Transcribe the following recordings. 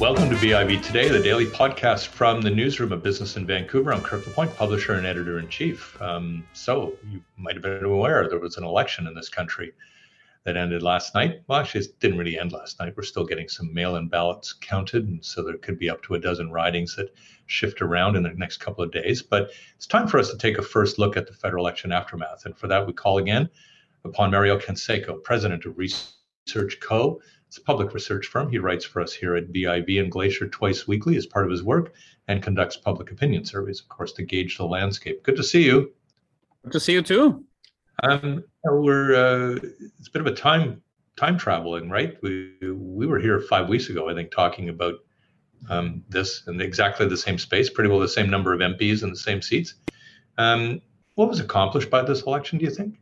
Welcome to BIV Today, the daily podcast from the newsroom of business in Vancouver. I'm Kirk LaPointe, publisher and editor in chief. Um, so, you might have been aware there was an election in this country that ended last night. Well, actually, it didn't really end last night. We're still getting some mail in ballots counted. And so, there could be up to a dozen ridings that shift around in the next couple of days. But it's time for us to take a first look at the federal election aftermath. And for that, we call again upon Mario Canseco, president of Research Co it's a public research firm. He writes for us here at BIV and Glacier twice weekly as part of his work and conducts public opinion surveys, of course, to gauge the landscape. Good to see you. Good to see you too. Um, we're uh, it's a bit of a time time traveling, right? We we were here five weeks ago, I think, talking about um, this in exactly the same space, pretty well the same number of MPs and the same seats. Um, what was accomplished by this election, do you think?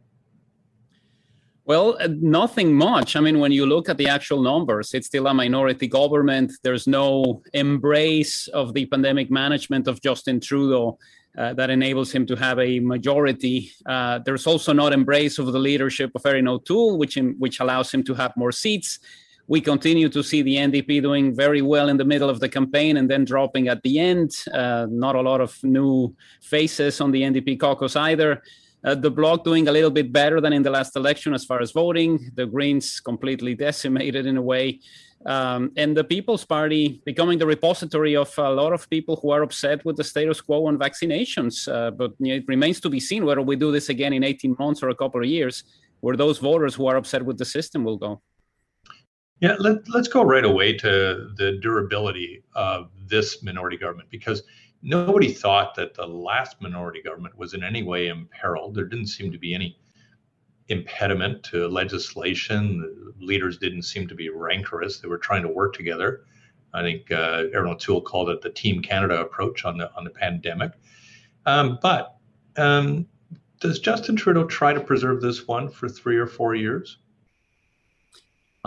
Well, uh, nothing much. I mean, when you look at the actual numbers, it's still a minority government. There's no embrace of the pandemic management of Justin Trudeau uh, that enables him to have a majority. Uh, there's also not embrace of the leadership of Erin O'Toole, which, in, which allows him to have more seats. We continue to see the NDP doing very well in the middle of the campaign and then dropping at the end. Uh, not a lot of new faces on the NDP caucus either. Uh, the bloc doing a little bit better than in the last election as far as voting. The Greens completely decimated in a way. Um, and the People's Party becoming the repository of a lot of people who are upset with the status quo on vaccinations. Uh, but you know, it remains to be seen whether we do this again in 18 months or a couple of years, where those voters who are upset with the system will go. Yeah, let, let's go right away to the durability of this minority government because nobody thought that the last minority government was in any way imperiled. There didn't seem to be any impediment to legislation. The leaders didn't seem to be rancorous. They were trying to work together. I think uh, Erin O'Toole called it the Team Canada approach on the on the pandemic. Um, but um, does Justin Trudeau try to preserve this one for three or four years?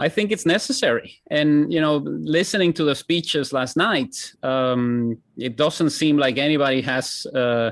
I think it's necessary. And, you know, listening to the speeches last night, um, it doesn't seem like anybody has uh,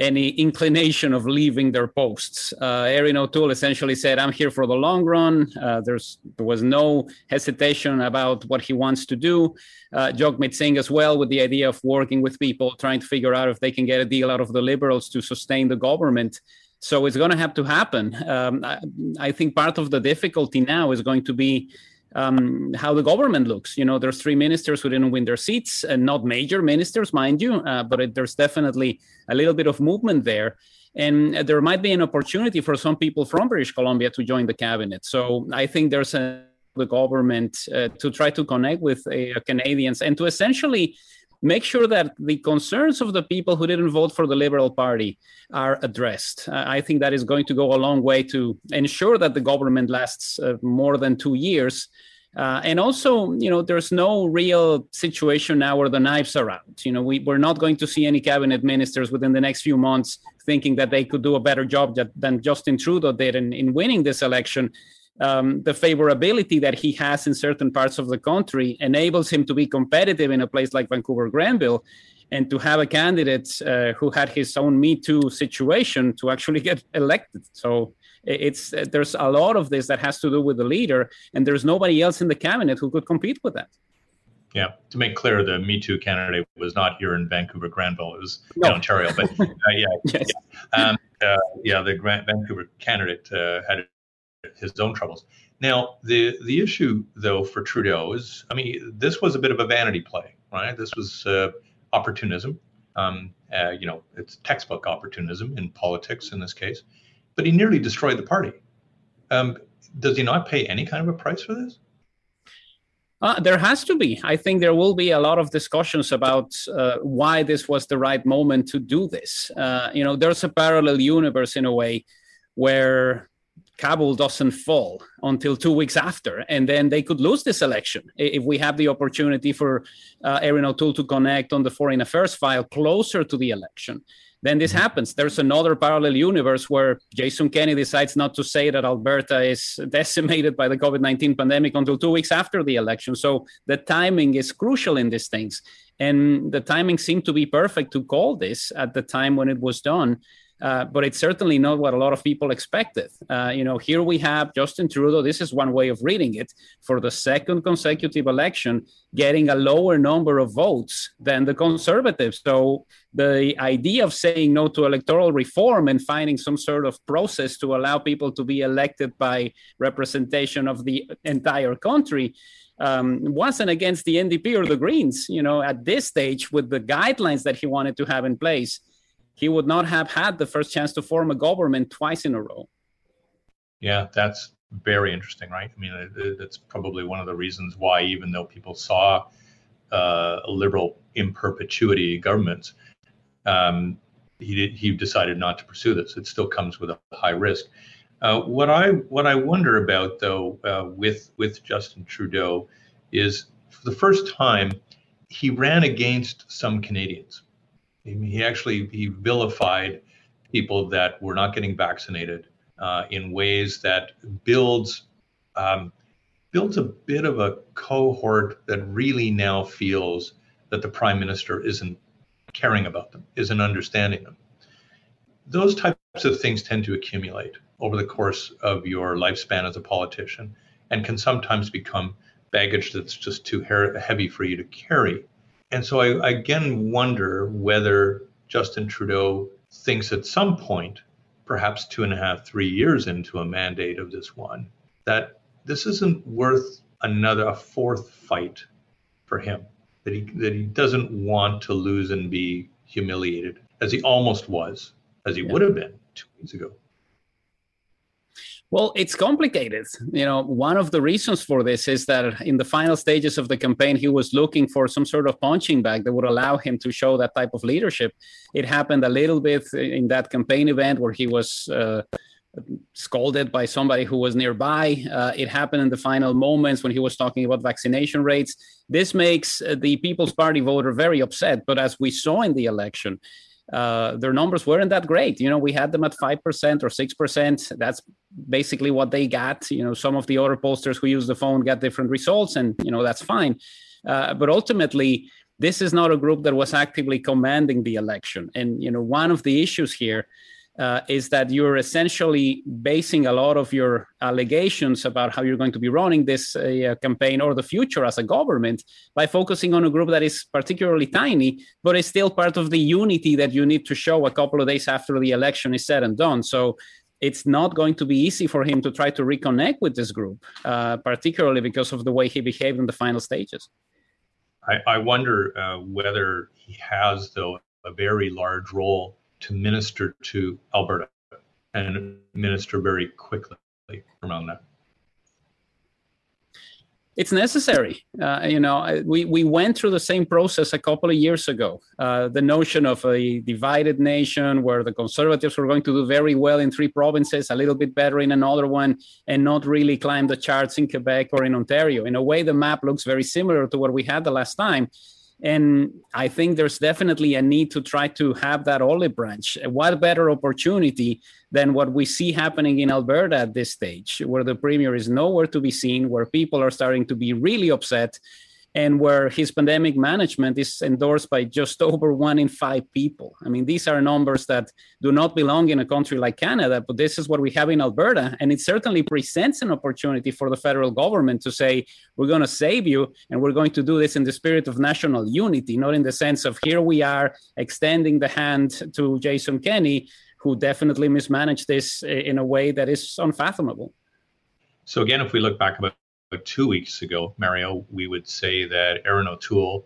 any inclination of leaving their posts. Uh, Erin O'Toole essentially said, I'm here for the long run. Uh, there's, there was no hesitation about what he wants to do. Uh, Jagmeet Singh as well, with the idea of working with people, trying to figure out if they can get a deal out of the Liberals to sustain the government. So it's going to have to happen. Um, I, I, think part of the difficulty now is going to be um, how the government looks. You know, there's three ministers who didn't win their seats, and not major ministers, mind you, uh, but it, there's definitely a little bit of movement there. And there might be an opportunity for some people from British Columbia to join the cabinet. So I think there's a the government uh, to try to connect with uh, Canadians and to essentially make sure that the concerns of the people who didn't vote for the Liberal Party are addressed. I think that is going to go a long way to ensure that the government lasts uh, more than two years. Uh, and also, you know, there's no real situation now where the knives are out. You know, we, we're not going to see any cabinet ministers within the next few months thinking that they could do a better job than Justin Trudeau did in, in winning this election um, the favorability that he has in certain parts of the country enables him to be competitive in a place like Vancouver Granville and to have a candidate uh, who had his own Me Too situation to actually get elected. So it's uh, there's a lot of this that has to do with the leader, and there's nobody else in the cabinet who could compete with that. Yeah, to make clear, the Me Too candidate was not here in Vancouver Granville; it was no. in Ontario. But uh, yeah, yes. yeah, um, uh, yeah, the Grant Vancouver candidate uh, had his own troubles. Now, the the issue though for Trudeau is, I mean, this was a bit of a vanity play, right? This was uh, opportunism. Um, uh, you know, it's textbook opportunism in politics in this case. But he nearly destroyed the party. Um, does he not pay any kind of a price for this? Uh, there has to be. I think there will be a lot of discussions about uh, why this was the right moment to do this. Uh, you know, there's a parallel universe in a way where Kabul doesn't fall until two weeks after, and then they could lose this election if we have the opportunity for uh, Erin O'Toole to connect on the foreign affairs file closer to the election. Then this mm-hmm. happens. There's another parallel universe where Jason Kenney decides not to say that Alberta is decimated by the COVID 19 pandemic until two weeks after the election. So the timing is crucial in these things. And the timing seemed to be perfect to call this at the time when it was done. Uh, but it's certainly not what a lot of people expected. Uh, you know, here we have Justin Trudeau. This is one way of reading it for the second consecutive election, getting a lower number of votes than the Conservatives. So the idea of saying no to electoral reform and finding some sort of process to allow people to be elected by representation of the entire country um, wasn't against the NDP or the Greens. You know, at this stage, with the guidelines that he wanted to have in place, he would not have had the first chance to form a government twice in a row. Yeah, that's very interesting, right? I mean, that's probably one of the reasons why, even though people saw uh, a liberal in perpetuity government, um, he did, he decided not to pursue this. It still comes with a high risk. Uh, what I what I wonder about though uh, with with Justin Trudeau is for the first time he ran against some Canadians. He actually he vilified people that were not getting vaccinated uh, in ways that builds um, builds a bit of a cohort that really now feels that the prime minister isn't caring about them, isn't understanding them. Those types of things tend to accumulate over the course of your lifespan as a politician and can sometimes become baggage that's just too heavy for you to carry. And so I, I again wonder whether Justin Trudeau thinks at some point, perhaps two and a half, three years into a mandate of this one, that this isn't worth another a fourth fight for him. That he that he doesn't want to lose and be humiliated as he almost was, as he yeah. would have been two weeks ago. Well, it's complicated. You know, one of the reasons for this is that in the final stages of the campaign, he was looking for some sort of punching bag that would allow him to show that type of leadership. It happened a little bit in that campaign event where he was uh, scolded by somebody who was nearby. Uh, it happened in the final moments when he was talking about vaccination rates. This makes uh, the People's Party voter very upset. But as we saw in the election, uh, their numbers weren't that great. You know, we had them at 5% or 6%. That's basically what they got. You know, some of the other pollsters who use the phone got different results, and, you know, that's fine. Uh, but ultimately, this is not a group that was actively commanding the election. And, you know, one of the issues here uh, is that you're essentially basing a lot of your allegations about how you're going to be running this uh, campaign or the future as a government by focusing on a group that is particularly tiny, but is still part of the unity that you need to show a couple of days after the election is said and done. So it's not going to be easy for him to try to reconnect with this group, uh, particularly because of the way he behaved in the final stages. I, I wonder uh, whether he has, though, a very large role to minister to Alberta and minister very quickly around that. It's necessary. Uh, you know, we, we went through the same process a couple of years ago. Uh, the notion of a divided nation where the conservatives were going to do very well in three provinces, a little bit better in another one, and not really climb the charts in Quebec or in Ontario. In a way, the map looks very similar to what we had the last time. And I think there's definitely a need to try to have that olive branch. What better opportunity than what we see happening in Alberta at this stage, where the premier is nowhere to be seen, where people are starting to be really upset and where his pandemic management is endorsed by just over one in five people. I mean, these are numbers that do not belong in a country like Canada, but this is what we have in Alberta. And it certainly presents an opportunity for the federal government to say, we're going to save you, and we're going to do this in the spirit of national unity, not in the sense of here we are extending the hand to Jason Kenney, who definitely mismanaged this eh, in a way that is unfathomable. So, again, if we look back about two weeks ago, Mario, we would say that Erin O'Toole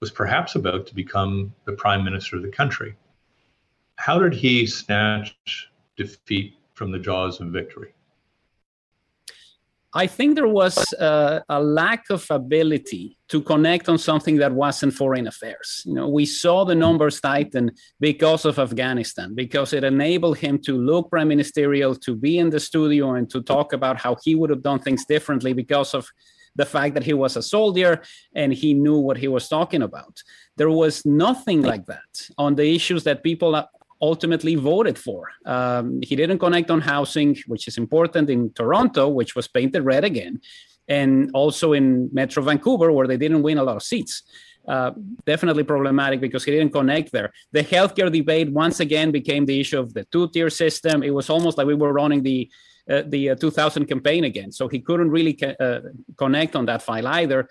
was perhaps about to become the prime minister of the country. How did he snatch defeat from the jaws of victory? I think there was uh, a lack of ability to connect on something that wasn't foreign affairs. You know, we saw the numbers tighten because of Afghanistan, because it enabled him to look prime ministerial, to be in the studio, and to talk about how he would have done things differently because of the fact that he was a soldier and he knew what he was talking about. There was nothing like that on the issues that people ultimately voted for. Um, he didn't connect on housing, which is important in Toronto, which was painted red again, and also in Metro Vancouver, where they didn't win a lot of seats. uh, definitely problematic because he didn't connect there. The healthcare debate once again became the issue of the two-tier system. It was almost like we were running the uh, the uh, 2000 campaign again. So he couldn't really uh, connect on that file either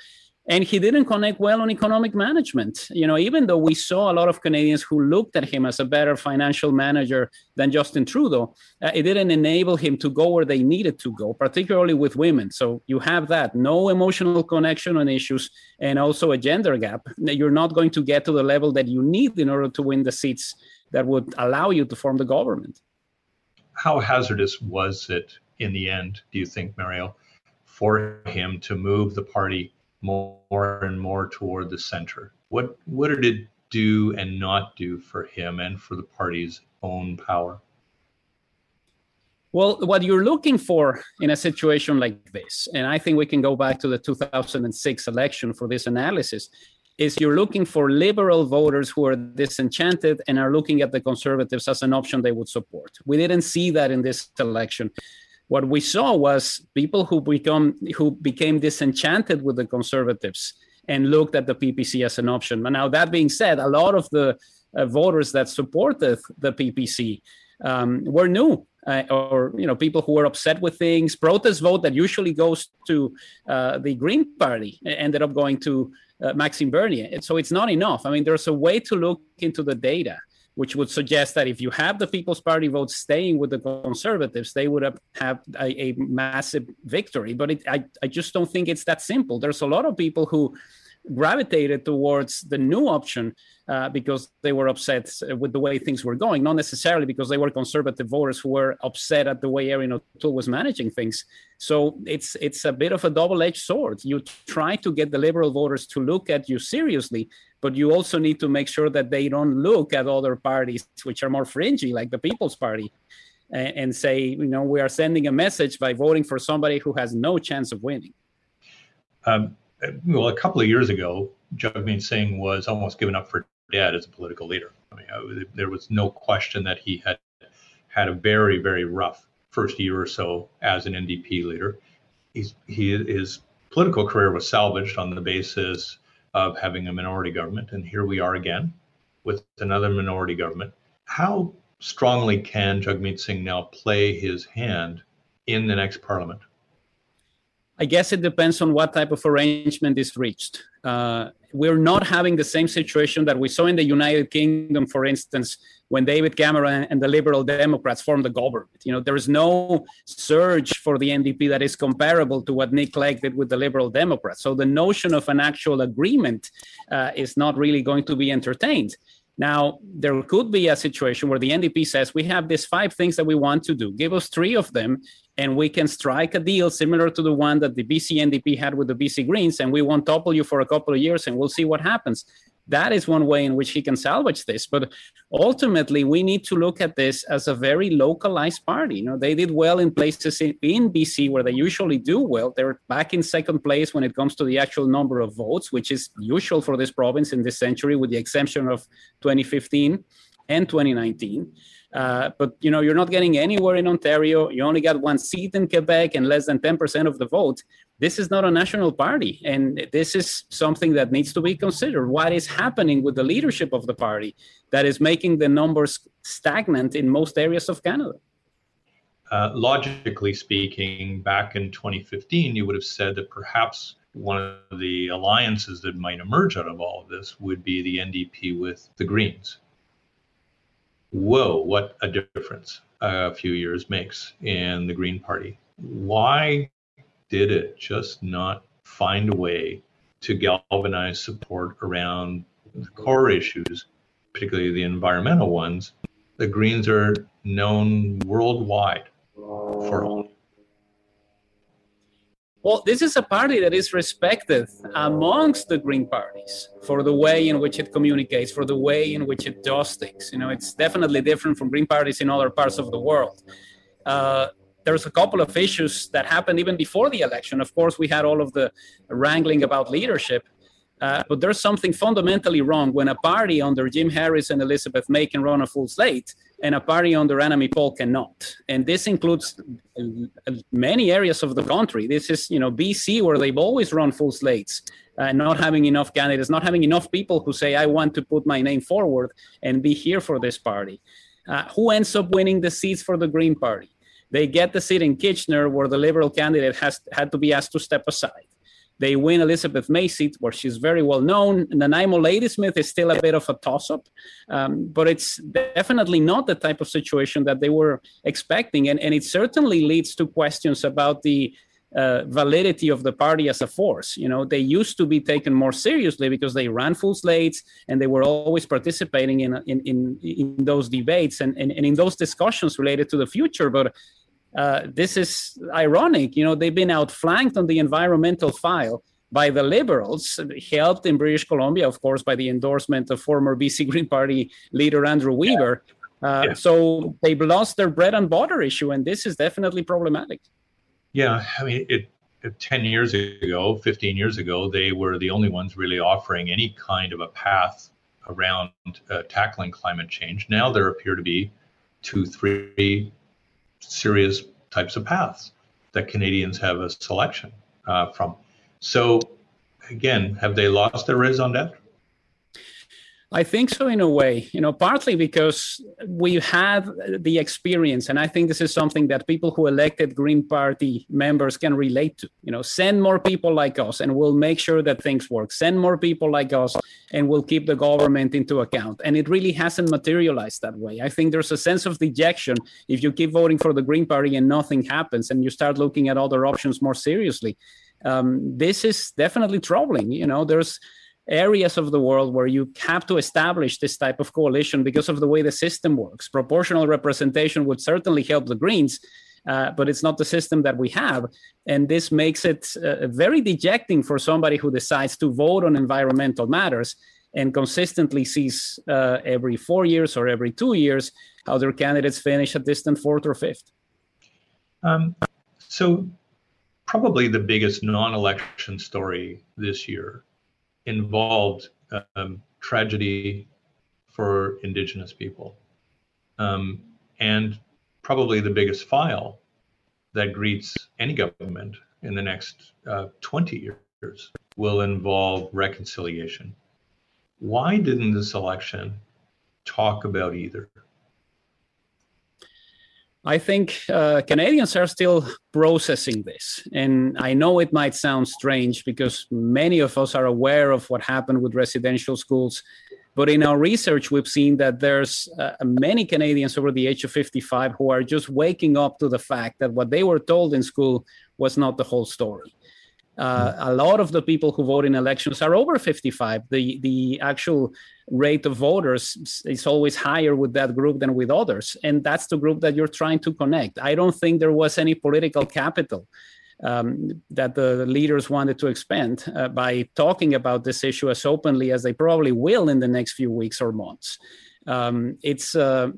and he didn't connect well on economic management. You know even though we saw a lot of canadians who looked at him as a better financial manager than justin trudeau uh, it didn't enable him to go where they needed to go particularly with women. So you have that. No emotional connection on issues and also a gender gap. You're not going to get to the level that you need in order to win the seats that would allow you to form the government. How hazardous was it in the end do you think mario for him to move the party more and more toward the center. What what did it do and not do for him and for the party's own power? Well, what you're looking for in a situation like this, and I think we can go back to the 2006 election for this analysis, is you're looking for liberal voters who are disenchanted and are looking at the conservatives as an option they would support. We didn't see that in this election what we saw was people who become who became disenchanted with the conservatives and looked at the PPC as an option. But now that being said, a lot of the uh, voters that supported the PPC um, were new. Uh, or you know people who were upset with things protest vote that usually goes to uh, the green party ended up going to uh, maxime bernier so it's not enough i mean there's a way to look into the data which would suggest that if you have the People's Party vote staying with the Conservatives, they would have, have a, a massive victory. But it, I, I just don't think it's that simple. There's a lot of people who gravitated towards the new option uh, because they were upset with the way things were going, not necessarily because they were conservative voters who were upset at the way Erin O'Toole was managing things. So it's it's a bit of a double-edged sword. You try to get the liberal voters to look at you seriously, but you also need to make sure that they don't look at other parties which are more fringy, like the People's Party, and, and say, you know, we are sending a message by voting for somebody who has no chance of winning. Um, well, a couple of years ago, Jagmeet Singh was almost given up for dead as a political leader. I mean, I, there was no question that he had had a very, very rough first year or so as an NDP leader. He's, he, his political career was salvaged on the basis of having a minority government, and here we are again with another minority government. How strongly can Jagmeet Singh now play his hand in the next parliament? I guess it depends on what type of arrangement is reached. Uh, we're not having the same situation that we saw in the United Kingdom, for instance, when David Cameron and the Liberal Democrats formed the government. You know, there is no surge for the NDP that is comparable to what Nick Clegg did with the Liberal Democrats. So the notion of an actual agreement uh, is not really going to be entertained. Now, there could be a situation where the NDP says, we have these five things that we want to do. Give us three of them, and we can strike a deal similar to the one that the BC NDP had with the BC Greens, and we won't topple you for a couple of years, and we'll see what happens that is one way in which he can salvage this. But ultimately, we need to look at this as a very localized party. You know, they did well in places in, in BC where they usually do well. They're back in second place when it comes to the actual number of votes, which is usual for this province in this century, with the exception of 2015 and 2019. Uh, but you know, you're not getting anywhere in Ontario. You only got one seat in Quebec and less than 10% of the vote this is not a national party and this is something that needs to be considered what is happening with the leadership of the party that is making the numbers stagnant in most areas of canada uh, logically speaking back in 2015 you would have said that perhaps one of the alliances that might emerge out of all of this would be the ndp with the greens whoa what a difference a few years makes in the green party why did it just not find a way to galvanize support around the core issues, particularly the environmental ones? The Greens are known worldwide for. Well, this is a party that is respected amongst the Green parties for the way in which it communicates, for the way in which it does things. You know, it's definitely different from Green parties in other parts of the world. Uh, there's a couple of issues that happened even before the election. Of course, we had all of the wrangling about leadership. Uh, but there's something fundamentally wrong when a party under Jim Harris and Elizabeth May can run a full slate and a party under Annamie Paul cannot. And this includes uh, many areas of the country. This is, you know, BC where they've always run full slates, uh, not having enough candidates, not having enough people who say, I want to put my name forward and be here for this party. Uh, who ends up winning the seats for the Green Party? They get the seat in Kitchener where the Liberal candidate has had to be asked to step aside. They win Elizabeth seat, where she's very well known. Nanaimo Ladysmith is still a bit of a toss up, um, but it's definitely not the type of situation that they were expecting. And, and it certainly leads to questions about the uh, validity of the party as a force. You know, they used to be taken more seriously because they ran full slates and they were always participating in in in, in those debates and, and, and in those discussions related to the future. But uh, this is ironic. You know, they've been outflanked on the environmental file by the liberals, helped in British Columbia, of course, by the endorsement of former BC Green Party leader Andrew Weaver. Uh, yeah. So they've lost their bread and butter issue, and this is definitely problematic. Yeah, I mean, it, it, 10 years ago, 15 years ago, they were the only ones really offering any kind of a path around uh, tackling climate change. Now there appear to be two, three serious types of paths that Canadians have a selection uh, from. So, again, have they lost their raison d'etre? I think so in a way, you know, partly because we have the experience, and I think this is something that people who elected Green Party members can relate to. You know, send more people like us, and we'll make sure that things work. Send more people like us, and we'll keep the government into account. And it really hasn't materialized that way. I think there's a sense of dejection if you keep voting for the Green Party and nothing happens, and you start looking at other options more seriously. Um, this is definitely troubling. You know, there's areas of the world where you have to establish this type of coalition because of the way the system works. Proportional representation would certainly help the Greens, uh, but it's not the system that we have. And this makes it uh, very dejecting for somebody who decides to vote on environmental matters and consistently sees uh, every four years or every two years how their candidates finish a distant fourth or fifth. Um, so, probably the biggest non election story this year involved um, tragedy for Indigenous people. Um, and probably the biggest file that greets any government in the next uh, 20 years will involve reconciliation. Why didn't this election talk about either? I think uh, Canadians are still processing this. And I know it might sound strange because many of us are aware of what happened with residential schools. But in our research, we've seen that there's uh, many Canadians over the age of 55 who are just waking up to the fact that what they were told in school was not the whole story. Uh, a lot of the people who vote in elections are over 55. The the actual rate of voters is always higher with that group than with others, and that's the group that you're trying to connect. I don't think there was any political capital um, that the leaders wanted to expend uh, by talking about this issue as openly as they probably will in the next few weeks or months. Um, it's uh,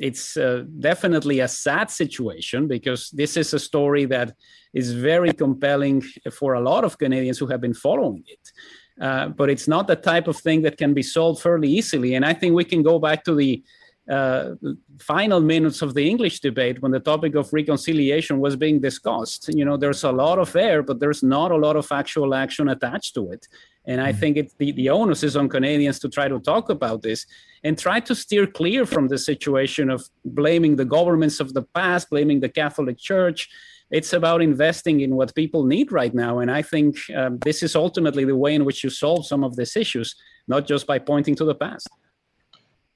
it's uh, definitely a sad situation because this is a story that is very compelling for a lot of Canadians who have been following it. Uh, but it's not the type of thing that can be solved fairly easily. And I think we can go back to the uh, final minutes of the English debate when the topic of reconciliation was being discussed. You know, there's a lot of air, but there's not a lot of actual action attached to it. And I mm-hmm. think it's the, the onus is on Canadians to try to talk about this and try to steer clear from the situation of blaming the governments of the past, blaming the Catholic Church. It's about investing in what people need right now. And I think um, this is ultimately the way in which you solve some of these issues, not just by pointing to the past.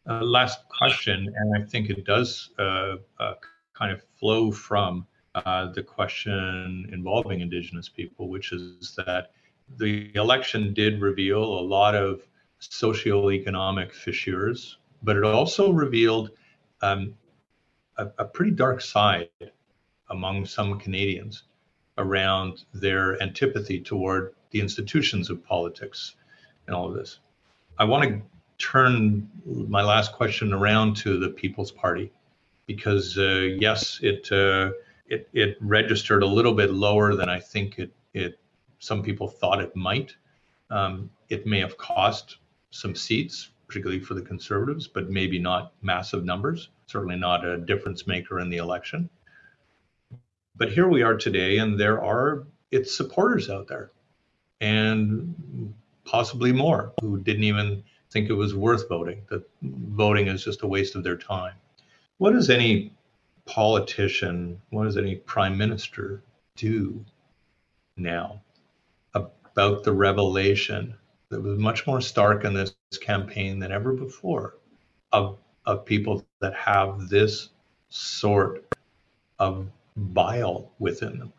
Uh, last question, and I think it does uh, uh, kind of flow from uh, the question involving Indigenous people, which is that the election did reveal a lot of socioeconomic fissures, but it also revealed um, a, a, pretty dark side among some Canadians around their antipathy toward the institutions of politics and all of this. I want to turn my last question around to the People's Party because uh, yes, it, uh, it it registered a little bit lower than I think it it some people thought it might. Um, it may have cost some seats, particularly for the conservatives, but maybe not massive numbers, certainly not a difference maker in the election. But here we are today, and there are its supporters out there, and possibly more who didn't even think it was worth voting, that voting is just a waste of their time. What does any politician, what does any prime minister do now about the revelation that was much more stark in this campaign than ever before of, of people that have this sort of bile within them?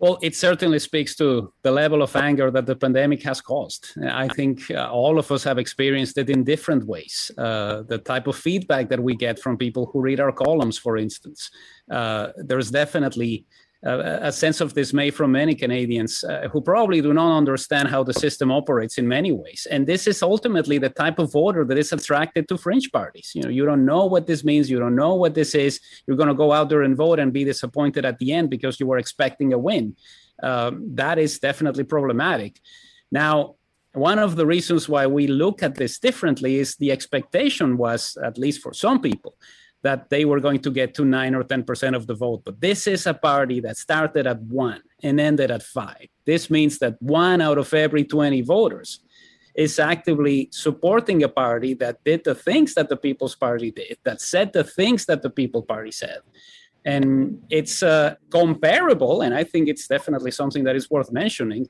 Well, it certainly speaks to the level of anger that the pandemic has caused. I think uh, all of us have experienced it in different ways. Uh, the type of feedback that we get from people who read our columns, for instance, uh, there's definitely a sense of dismay from many Canadians uh, who probably do not understand how the system operates in many ways. And this is ultimately the type of voter that is attracted to fringe parties. You know, you don't know what this means, you don't know what this is. You're going to go out there and vote and be disappointed at the end because you were expecting a win. Um, that is definitely problematic. Now, one of the reasons why we look at this differently is the expectation was, at least for some people, that they were going to get to 9 or 10% of the vote. But this is a party that started at 1 and ended at 5. This means that 1 out of every 20 voters is actively supporting a party that did the things that the People's Party did, that said the things that the People Party said. And it's uh, comparable, and I think it's definitely something that is worth mentioning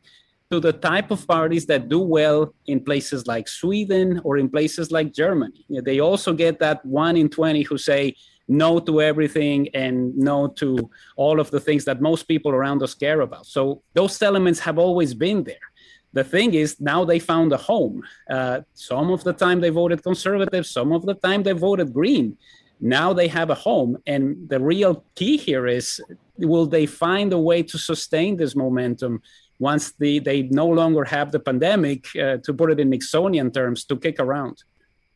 to the type of parties that do well in places like Sweden or in places like Germany. They also get that one in 20 who say no to everything and no to all of the things that most people around us care about. So those elements have always been there. The thing is, now they found a home. Uh, some of the time they voted conservative, some of the time they voted green. Now they have a home. And the real key here is will they find a way to sustain this momentum once the, they no longer have the pandemic, uh, to put it in Nixonian terms, to kick around.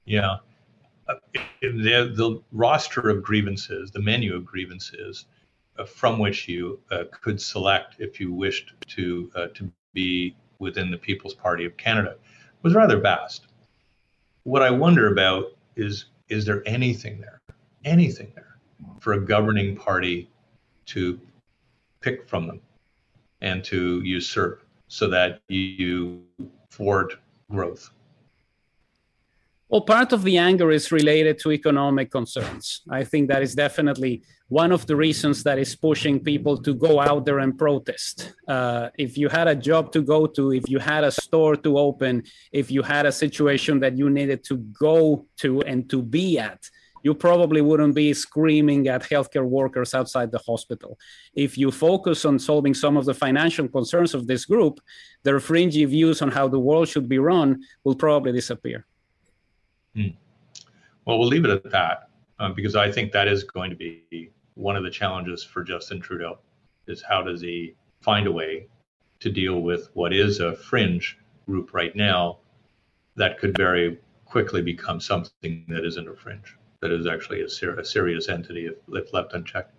Yeah. Uh, the, the roster of grievances, the menu of grievances uh, from which you uh, could select if you wished to, uh, to be within the People's Party of Canada was rather vast. What I wonder about is is there anything there, anything there for a governing party to pick from them? And to usurp so that you thwart growth? Well, part of the anger is related to economic concerns. I think that is definitely one of the reasons that is pushing people to go out there and protest. Uh, if you had a job to go to, if you had a store to open, if you had a situation that you needed to go to and to be at, you probably wouldn't be screaming at healthcare workers outside the hospital. If you focus on solving some of the financial concerns of this group, their fringy views on how the world should be run will probably disappear. Hmm. Well, we'll leave it at that um, because I think that is going to be one of the challenges for Justin Trudeau is how does he find a way to deal with what is a fringe group right now that could very quickly become something that isn't a fringe that is actually a, ser- a serious entity if, if, left unchecked.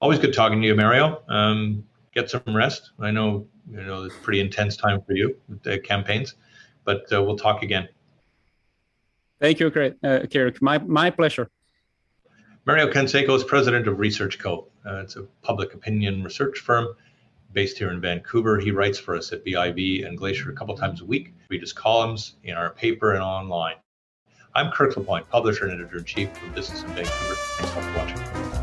Always good talking to you, Mario. Um, get some rest. I know you know it's pretty intense time for you with the campaigns, but uh, we'll talk again. Thank you, uh, Kirk. My my pleasure. Mario Canseco is president of Research Co. Uh, it's a public opinion research firm based here in Vancouver. He writes for us at BIV and Glacier a couple times a week. Read his columns in our paper and online. I'm Kirk LaPointe, publisher and editor in chief of Business in Vancouver. Thanks for watching.